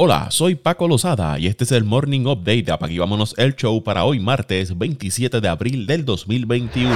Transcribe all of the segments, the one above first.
Hola, soy Paco Lozada y este es el Morning Update de Apaguívámonos el Show para hoy martes 27 de abril del 2021.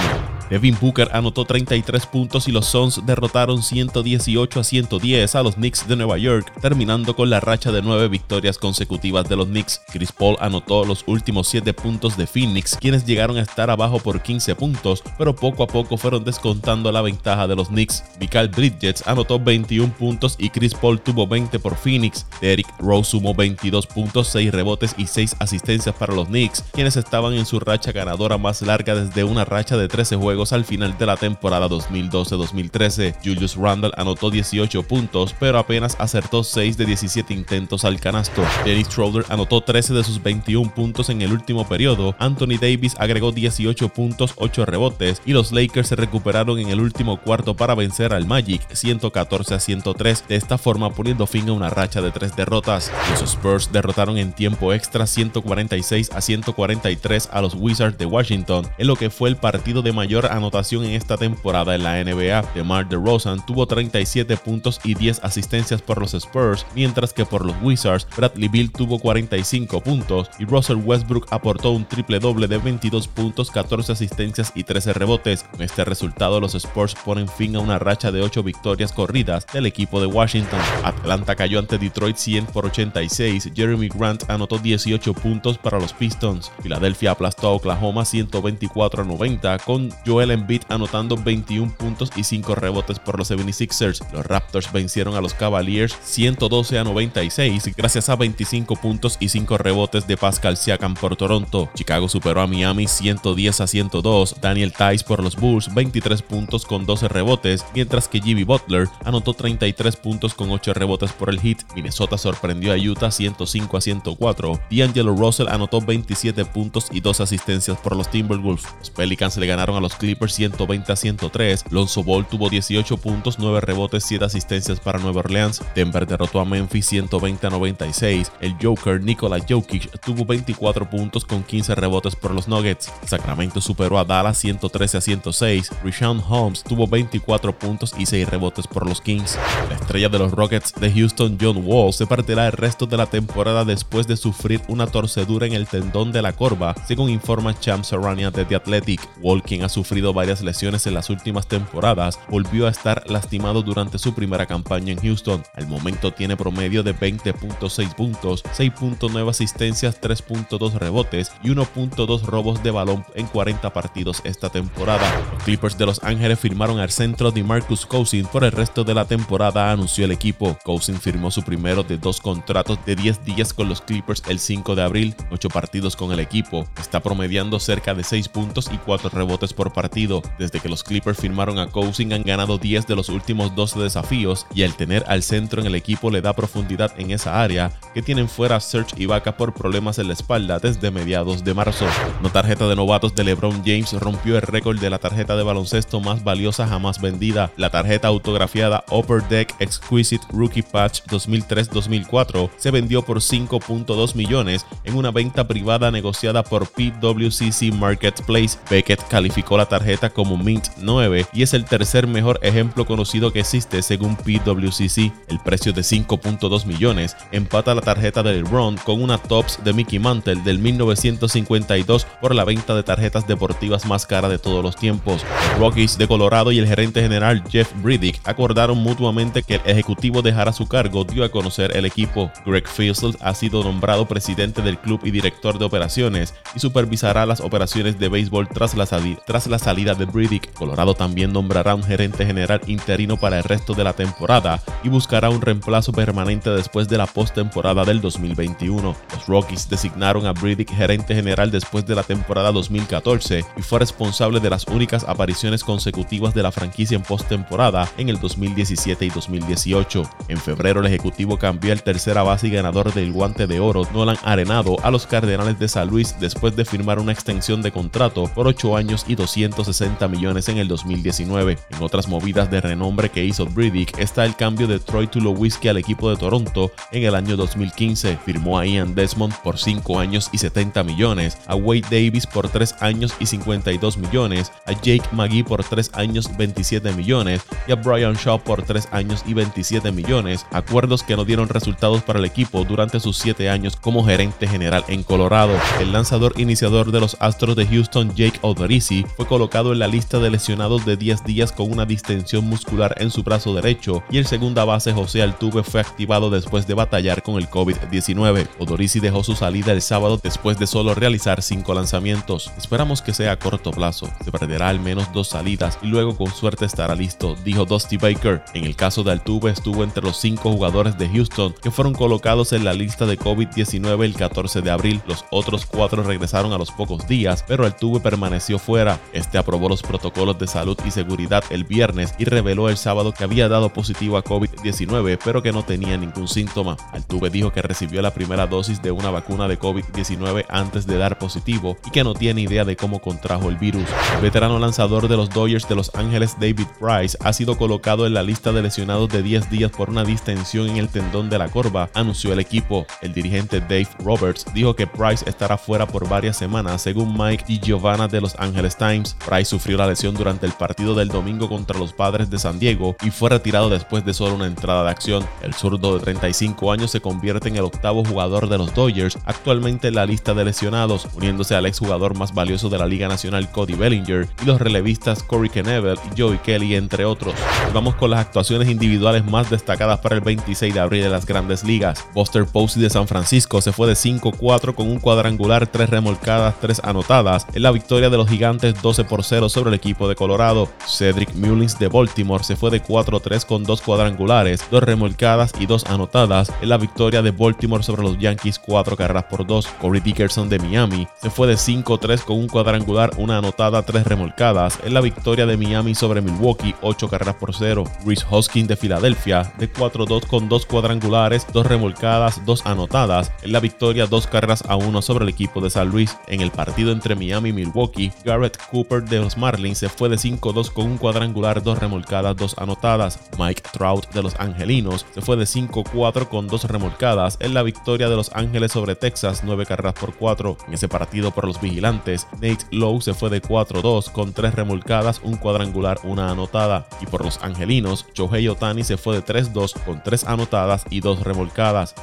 Devin Booker anotó 33 puntos y los Suns derrotaron 118 a 110 a los Knicks de Nueva York, terminando con la racha de 9 victorias consecutivas de los Knicks. Chris Paul anotó los últimos 7 puntos de Phoenix, quienes llegaron a estar abajo por 15 puntos, pero poco a poco fueron descontando la ventaja de los Knicks. Michael Bridges anotó 21 puntos y Chris Paul tuvo 20 por Phoenix. Derrick Rose sumó 22 puntos, 6 rebotes y 6 asistencias para los Knicks, quienes estaban en su racha ganadora más larga desde una racha de 13 juegos al final de la temporada 2012-2013. Julius Randle anotó 18 puntos, pero apenas acertó 6 de 17 intentos al canasto. Dennis Schroeder anotó 13 de sus 21 puntos en el último periodo. Anthony Davis agregó 18 puntos, 8 rebotes y los Lakers se recuperaron en el último cuarto para vencer al Magic 114 a 103, de esta forma poniendo fin a una racha de 3 derrotas. Los Spurs derrotaron en tiempo extra 146 a 143 a los Wizards de Washington, en lo que fue el partido de mayor anotación en esta temporada en la NBA. DeMar DeRozan tuvo 37 puntos y 10 asistencias por los Spurs, mientras que por los Wizards, Bradley Bill tuvo 45 puntos y Russell Westbrook aportó un triple doble de 22 puntos, 14 asistencias y 13 rebotes. Con este resultado, los Spurs ponen fin a una racha de 8 victorias corridas del equipo de Washington. Atlanta cayó ante Detroit 100 por 86, Jeremy Grant anotó 18 puntos para los Pistons. Filadelfia aplastó a Oklahoma 124 a 90, con Joel Embiid anotando 21 puntos y 5 rebotes por los 76ers. Los Raptors vencieron a los Cavaliers 112 a 96 gracias a 25 puntos y 5 rebotes de Pascal Siakam por Toronto. Chicago superó a Miami 110 a 102. Daniel Tice por los Bulls 23 puntos con 12 rebotes, mientras que Jimmy Butler anotó 33 puntos con 8 rebotes por el Heat. Minnesota sorprendió a Utah 105 a 104. D'Angelo Russell anotó 27 puntos y 2 asistencias por los Timberwolves. Los Pelicans le ganaron a los Clippers 120 a 103. Lonzo Ball tuvo 18 puntos, 9 rebotes, 7 asistencias para Nueva Orleans. Denver derrotó a Memphis 120 a 96. El Joker Nikola Jokic tuvo 24 puntos con 15 rebotes por los Nuggets. Sacramento superó a Dallas 113 a 106. Rishon Holmes tuvo 24 puntos y 6 rebotes por los Kings. La estrella de los Rockets de Houston, John Wall, se partirá el resto de la temporada después de sufrir una torcedura en el tendón de la corva, según informa Champ Sarania de The Athletic. Wall, quien ha sufrido varias lesiones en las últimas temporadas, volvió a estar lastimado durante su primera campaña en Houston. Al momento tiene promedio de 20.6 puntos, 6.9 asistencias, 3.2 rebotes y 1.2 robos de balón en 40 partidos esta temporada. Los Clippers de Los Ángeles firmaron al centro de Marcus Cousin por el resto de la temporada, anunció el equipo. Cousin firmó su primero de dos contratos de 10 días con los Clippers el 5 de abril, 8 partidos con el equipo. Está promediando cerca de 6 puntos y 4 rebotes por partido. Desde que los Clippers firmaron a Cousin han ganado 10 de los últimos 12 desafíos y al tener al centro en el equipo le da profundidad en esa área que tienen fuera Serge Ibaka por problemas en la espalda desde mediados de marzo. Una tarjeta de novatos de LeBron James rompió el récord de la tarjeta de baloncesto más valiosa jamás vendida. La tarjeta autografiada Upper Deck Exquisite Rookie Patch 2003-2004 se vendió por 5.2 millones en una venta privada negociada por PWCC Marketplace. Beckett calificó la tarjeta como Mint 9 y es el tercer mejor ejemplo conocido que existe según PWCC. El precio de 5.2 millones empata la tarjeta de LeBron con una Tops de Mickey Mantle del 1952 por la venta de tarjetas deportivas más cara de todos los tiempos. Rockies de Colorado y el gerente general Jeff Briddick acordaron mutuamente que el ejecutivo dejara su cargo, dio a conocer el equipo Greg Fiesel ha sido nombrado presidente del club y director de operaciones y supervisará las operaciones de béisbol tras la, tras la salida de Briddick. Colorado también nombrará un gerente general interino para el resto de la temporada y buscará un reemplazo permanente después de la postemporada del 2021. Los Rockies designaron a Briddick gerente general después de la temporada 2014 y fue responsable de las únicas apariciones consecutivas de la franquicia en postemporada en el 2017 y 2018. En febrero el ejecutivo cambió el tercer base y ganador del guante de oro, Nolan Arenado, a los Cardenales de San Luis después de firmar una extensión de contrato por 8 años y 260 millones en el 2019. En otras movidas de renombre que hizo Briddick está el cambio de Troy Tulowitzki al equipo de Toronto en el año 2015. Firmó a Ian Desmond por 5 años y 70 millones, a Wade Davis por 3 años y 52 millones, a Jake McGee por 3 años 27 millones y a Brian Shaw por 3 años y 27 millones, acuerdos que no dieron resultados para el equipo durante sus siete años como gerente general en Colorado. El lanzador iniciador de los Astros de Houston, Jake Odorizzi, fue colocado en la lista de lesionados de 10 días con una distensión muscular en su brazo derecho y el segunda base José Altuve fue activado después de batallar con el COVID-19. Odorizzi dejó su salida el sábado después de solo realizar cinco lanzamientos. Esperamos que sea a corto plazo, se perderá al menos dos salidas y luego con suerte estará listo, dijo Dusty Baker. En el caso de Altuve estuvo entre los cinco jugadores de Houston que fueron colocados en la lista de COVID-19 el 14 de abril. Los otros cuatro regresaron a los pocos días, pero Altuve permaneció fuera. Este aprobó los protocolos de salud y seguridad el viernes y reveló el sábado que había dado positivo a COVID-19, pero que no tenía ningún síntoma. Altuve dijo que recibió la primera dosis de una vacuna de COVID-19 antes de dar positivo y que no tiene idea de cómo contrajo el virus. El veterano lanzador de los Dodgers de Los Ángeles, David Price, ha sido colocado en la lista de lesionados de 10 días por una distensión en el tendón de la corva, anunció el equipo. El dirigente Dave Roberts dijo que Price estará fuera por varias semanas, según Mike y Giovanna de Los Angeles Times. Price sufrió la lesión durante el partido del domingo contra los Padres de San Diego y fue retirado después de solo una entrada de acción. El zurdo de 35 años se convierte en el octavo jugador de los Dodgers, actualmente en la lista de lesionados, uniéndose al exjugador más valioso de la Liga Nacional Cody Bellinger y los relevistas Corey Knebel y Joey Kelly, entre otros. Vamos con las actuaciones individuales más destacadas para el 26 de abril de las grandes ligas. Buster Posey de San Francisco se fue de 5-4 con un cuadrangular, 3 remolcadas, 3 anotadas en la victoria de los gigantes 12 por 0 sobre el equipo de Colorado. Cedric Mullins de Baltimore se fue de 4-3 con 2 cuadrangulares, 2 remolcadas y 2 anotadas en la victoria de Baltimore sobre los Yankees 4 carreras por 2. Corey Dickerson de Miami se fue de 5-3 con un cuadrangular, una anotada, 3 remolcadas en la victoria de Miami sobre Milwaukee 8 carreras por 0. Rhys Hoskins de Filadelfia de 4-2 con 2 cuadrangulares, 2 remolcadas, 2 anotadas en la victoria 2 carreras a 1 sobre el equipo de San Luis. En el partido entre Miami y Milwaukee, Garrett Cooper de los Marlins se fue de 5-2 con un cuadrangular, 2 remolcadas, 2 anotadas. Mike Trout de los Angelinos se fue de 5-4 con 2 remolcadas en la victoria de Los Ángeles sobre Texas 9 carreras por 4. En ese partido por los vigilantes, Nate Lowe se fue de 4-2 con 3 remolcadas, un cuadrangular, una anotada. Y por los Angelinos, Shohei Otani se fue de 3-2 con 3 anotadas y 2 remolcadas.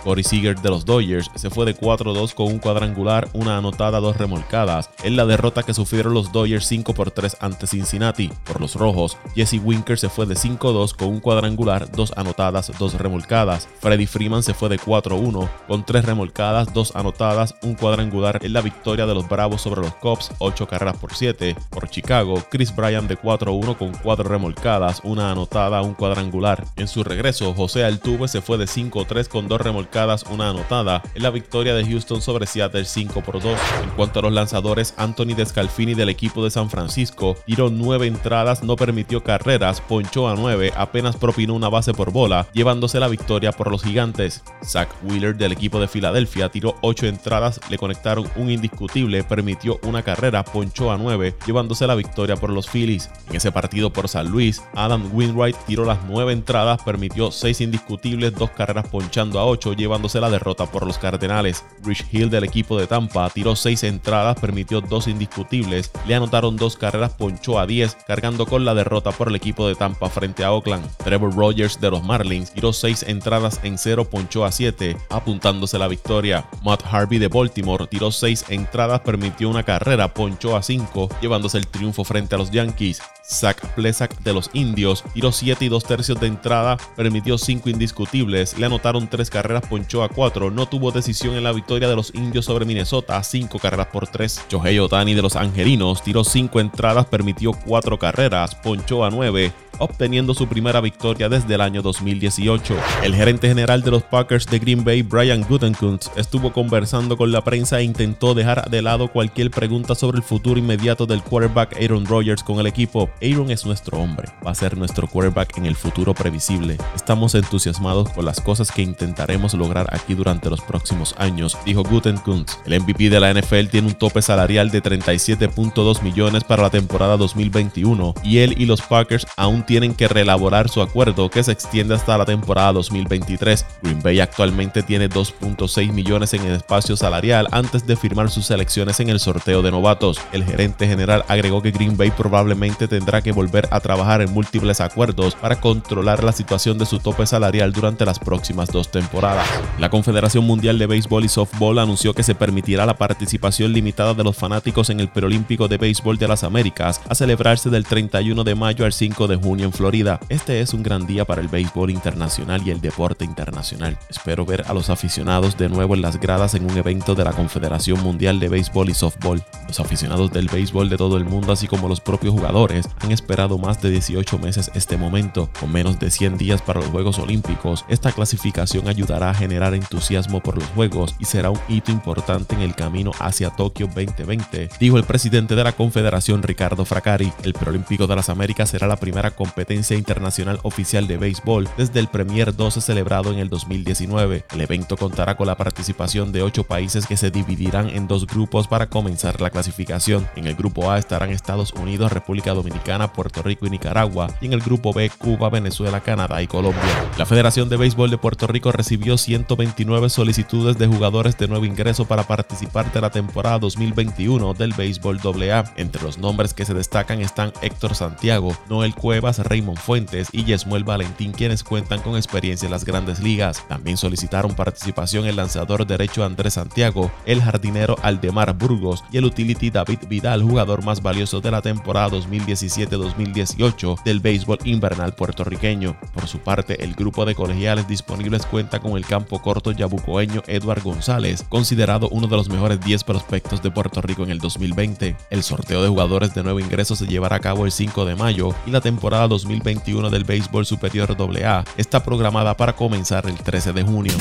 Corey Seager de los Dodgers se fue de 4-2 con un cuadrangular, una anotada, 2 remolcadas en la derrota que sufrieron los Dodgers 5 por 3 ante Cincinnati. Por los rojos, Jesse Winker se fue de 5-2 con un cuadrangular, 2 anotadas, 2 remolcadas. Freddy Freeman se fue de 4-1 con 3 remolcadas, 2 anotadas, un cuadrangular en la victoria de los Bravos sobre los Cubs, 8 carreras por 7. Por Chicago, Chris Bryan de 4-1 con 4 remolcadas, una anotada, un cuadrangular. En su regreso, José Altuve se fue de 5-3 con 2 remolcadas, una anotada en la victoria de Houston sobre Seattle 5 por 2. En cuanto a los lanzadores, Anthony Descalfini del equipo de San Francisco tiró 9 entradas, no permitió carreras, ponchó a 9, apenas propinó una base por bola, llevándose la victoria por los gigantes. Zach Wheeler del equipo de Filadelfia tiró 8 entradas, le conectaron un indiscutible, permitió una carrera, ponchó a 9, llevándose la victoria por los Phillies. En ese partido por San Luis, Adam Winwright tiró las 9 entradas, permitió 6 indiscutibles, 2 carreras ponchando a 8, llevándose la derrota por los Cardenales. Rich Hill del equipo de Tampa tiró 6 entradas, permitió 2 indiscutibles, le anotaron 2 carreras, ponchó a 10, cargando con la derrota por el equipo de Tampa frente a Oakland. Trevor Rogers de los Marlins tiró 6 entradas en 0, ponchó a 7, apuntándose la victoria. Matt Harvey de Baltimore tiró 6 entradas, permitió una carrera, ponchó a 5, llevándose el triunfo frente a los Yankees. Zach Plesak de los Indios tiró 7 y 2 tercios de entrada, permitió 5 indiscutibles, le anotaron 3 carreras, ponchó a 4, no tuvo decisión en la victoria de los Indios sobre Minnesota, 5 carreras por 3. Shohei Otani de los Angelinos tiró 5 entradas, permitió 4 carreras, ponchó a 9, obteniendo su primera victoria desde el año 2018. El gerente general de los Packers de Green Bay, Brian Gutekunst, estuvo conversando con la prensa e intentó dejar de lado cualquier pregunta sobre el futuro inmediato del quarterback Aaron Rodgers con el equipo. Aaron es nuestro hombre, va a ser nuestro quarterback en el futuro previsible. Estamos entusiasmados con las cosas que intentaremos lograr aquí durante los próximos años, dijo Gutekunst. El MVP de la NFL tiene un tope salarial de 37.2 millones para la temporada 2021 y él y los Packers aún tienen que reelaborar su acuerdo que se extiende hasta la temporada 2023. Green Bay actualmente tiene 2.6 millones en el espacio salarial antes de firmar sus selecciones en el sorteo de novatos. El gerente general agregó que Green Bay probablemente tendrá que volver a trabajar en múltiples acuerdos para controlar la situación de su tope salarial durante las próximas dos temporadas. La Confederación Mundial de Béisbol y Softball anunció que se permitirá la participación limitada de los fanáticos en el Preolímpico de Béisbol de las Américas a celebrarse del 31 de mayo al 5 de junio en Florida. Este es un gran día para el béisbol internacional y el deporte internacional. Espero ver a los aficionados de nuevo en las gradas en un evento de la Confederación Mundial de Béisbol y Softball. Los aficionados del béisbol de todo el mundo, así como los propios jugadores, han esperado más de 18 meses este momento. Con menos de 100 días para los Juegos Olímpicos, esta clasificación ayudará a generar entusiasmo por los Juegos y será un hito importante en el camino hacia Tokio 2020, dijo el presidente de la Confederación Ricardo Fracari. El Preolímpico de las Américas será la primera competencia internacional oficial de béisbol desde el Premier 12 celebrado en el 2019. El evento contará con la participación de ocho países que se dividirán en dos grupos para comenzar la clasificación. En el grupo A estarán Estados Unidos, República Dominicana, Puerto Rico y Nicaragua, y en el grupo B Cuba, Venezuela, Canadá y Colombia. La Federación de Béisbol de Puerto Rico recibió 129 solicitudes de jugadores de nuevo ingreso para participar de la temporada 2021 del béisbol AA. Entre los nombres que se destacan están Héctor Santiago, Noel Cuevas, Raymond Fuentes y Yesmuel Valentín, quienes cuentan con experiencia en las grandes ligas. También solicitaron participación el lanzador derecho Andrés Santiago, el jardinero Aldemar Burgos y el utility David Vidal, jugador más valioso de la temporada 2017-2018 del béisbol invernal puertorriqueño. Por su parte, el grupo de colegiales disponibles cuenta con el campo corto yabucoeño Edward González, considerado uno de los mejores 10 prospectos de Puerto Rico en el 2020. El sorteo de jugadores de nuevo ingreso se llevará a cabo el 5 de mayo y la temporada 2021 del béisbol superior AA está programada para comenzar el 13 de junio.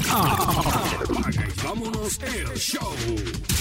Vámonos el show.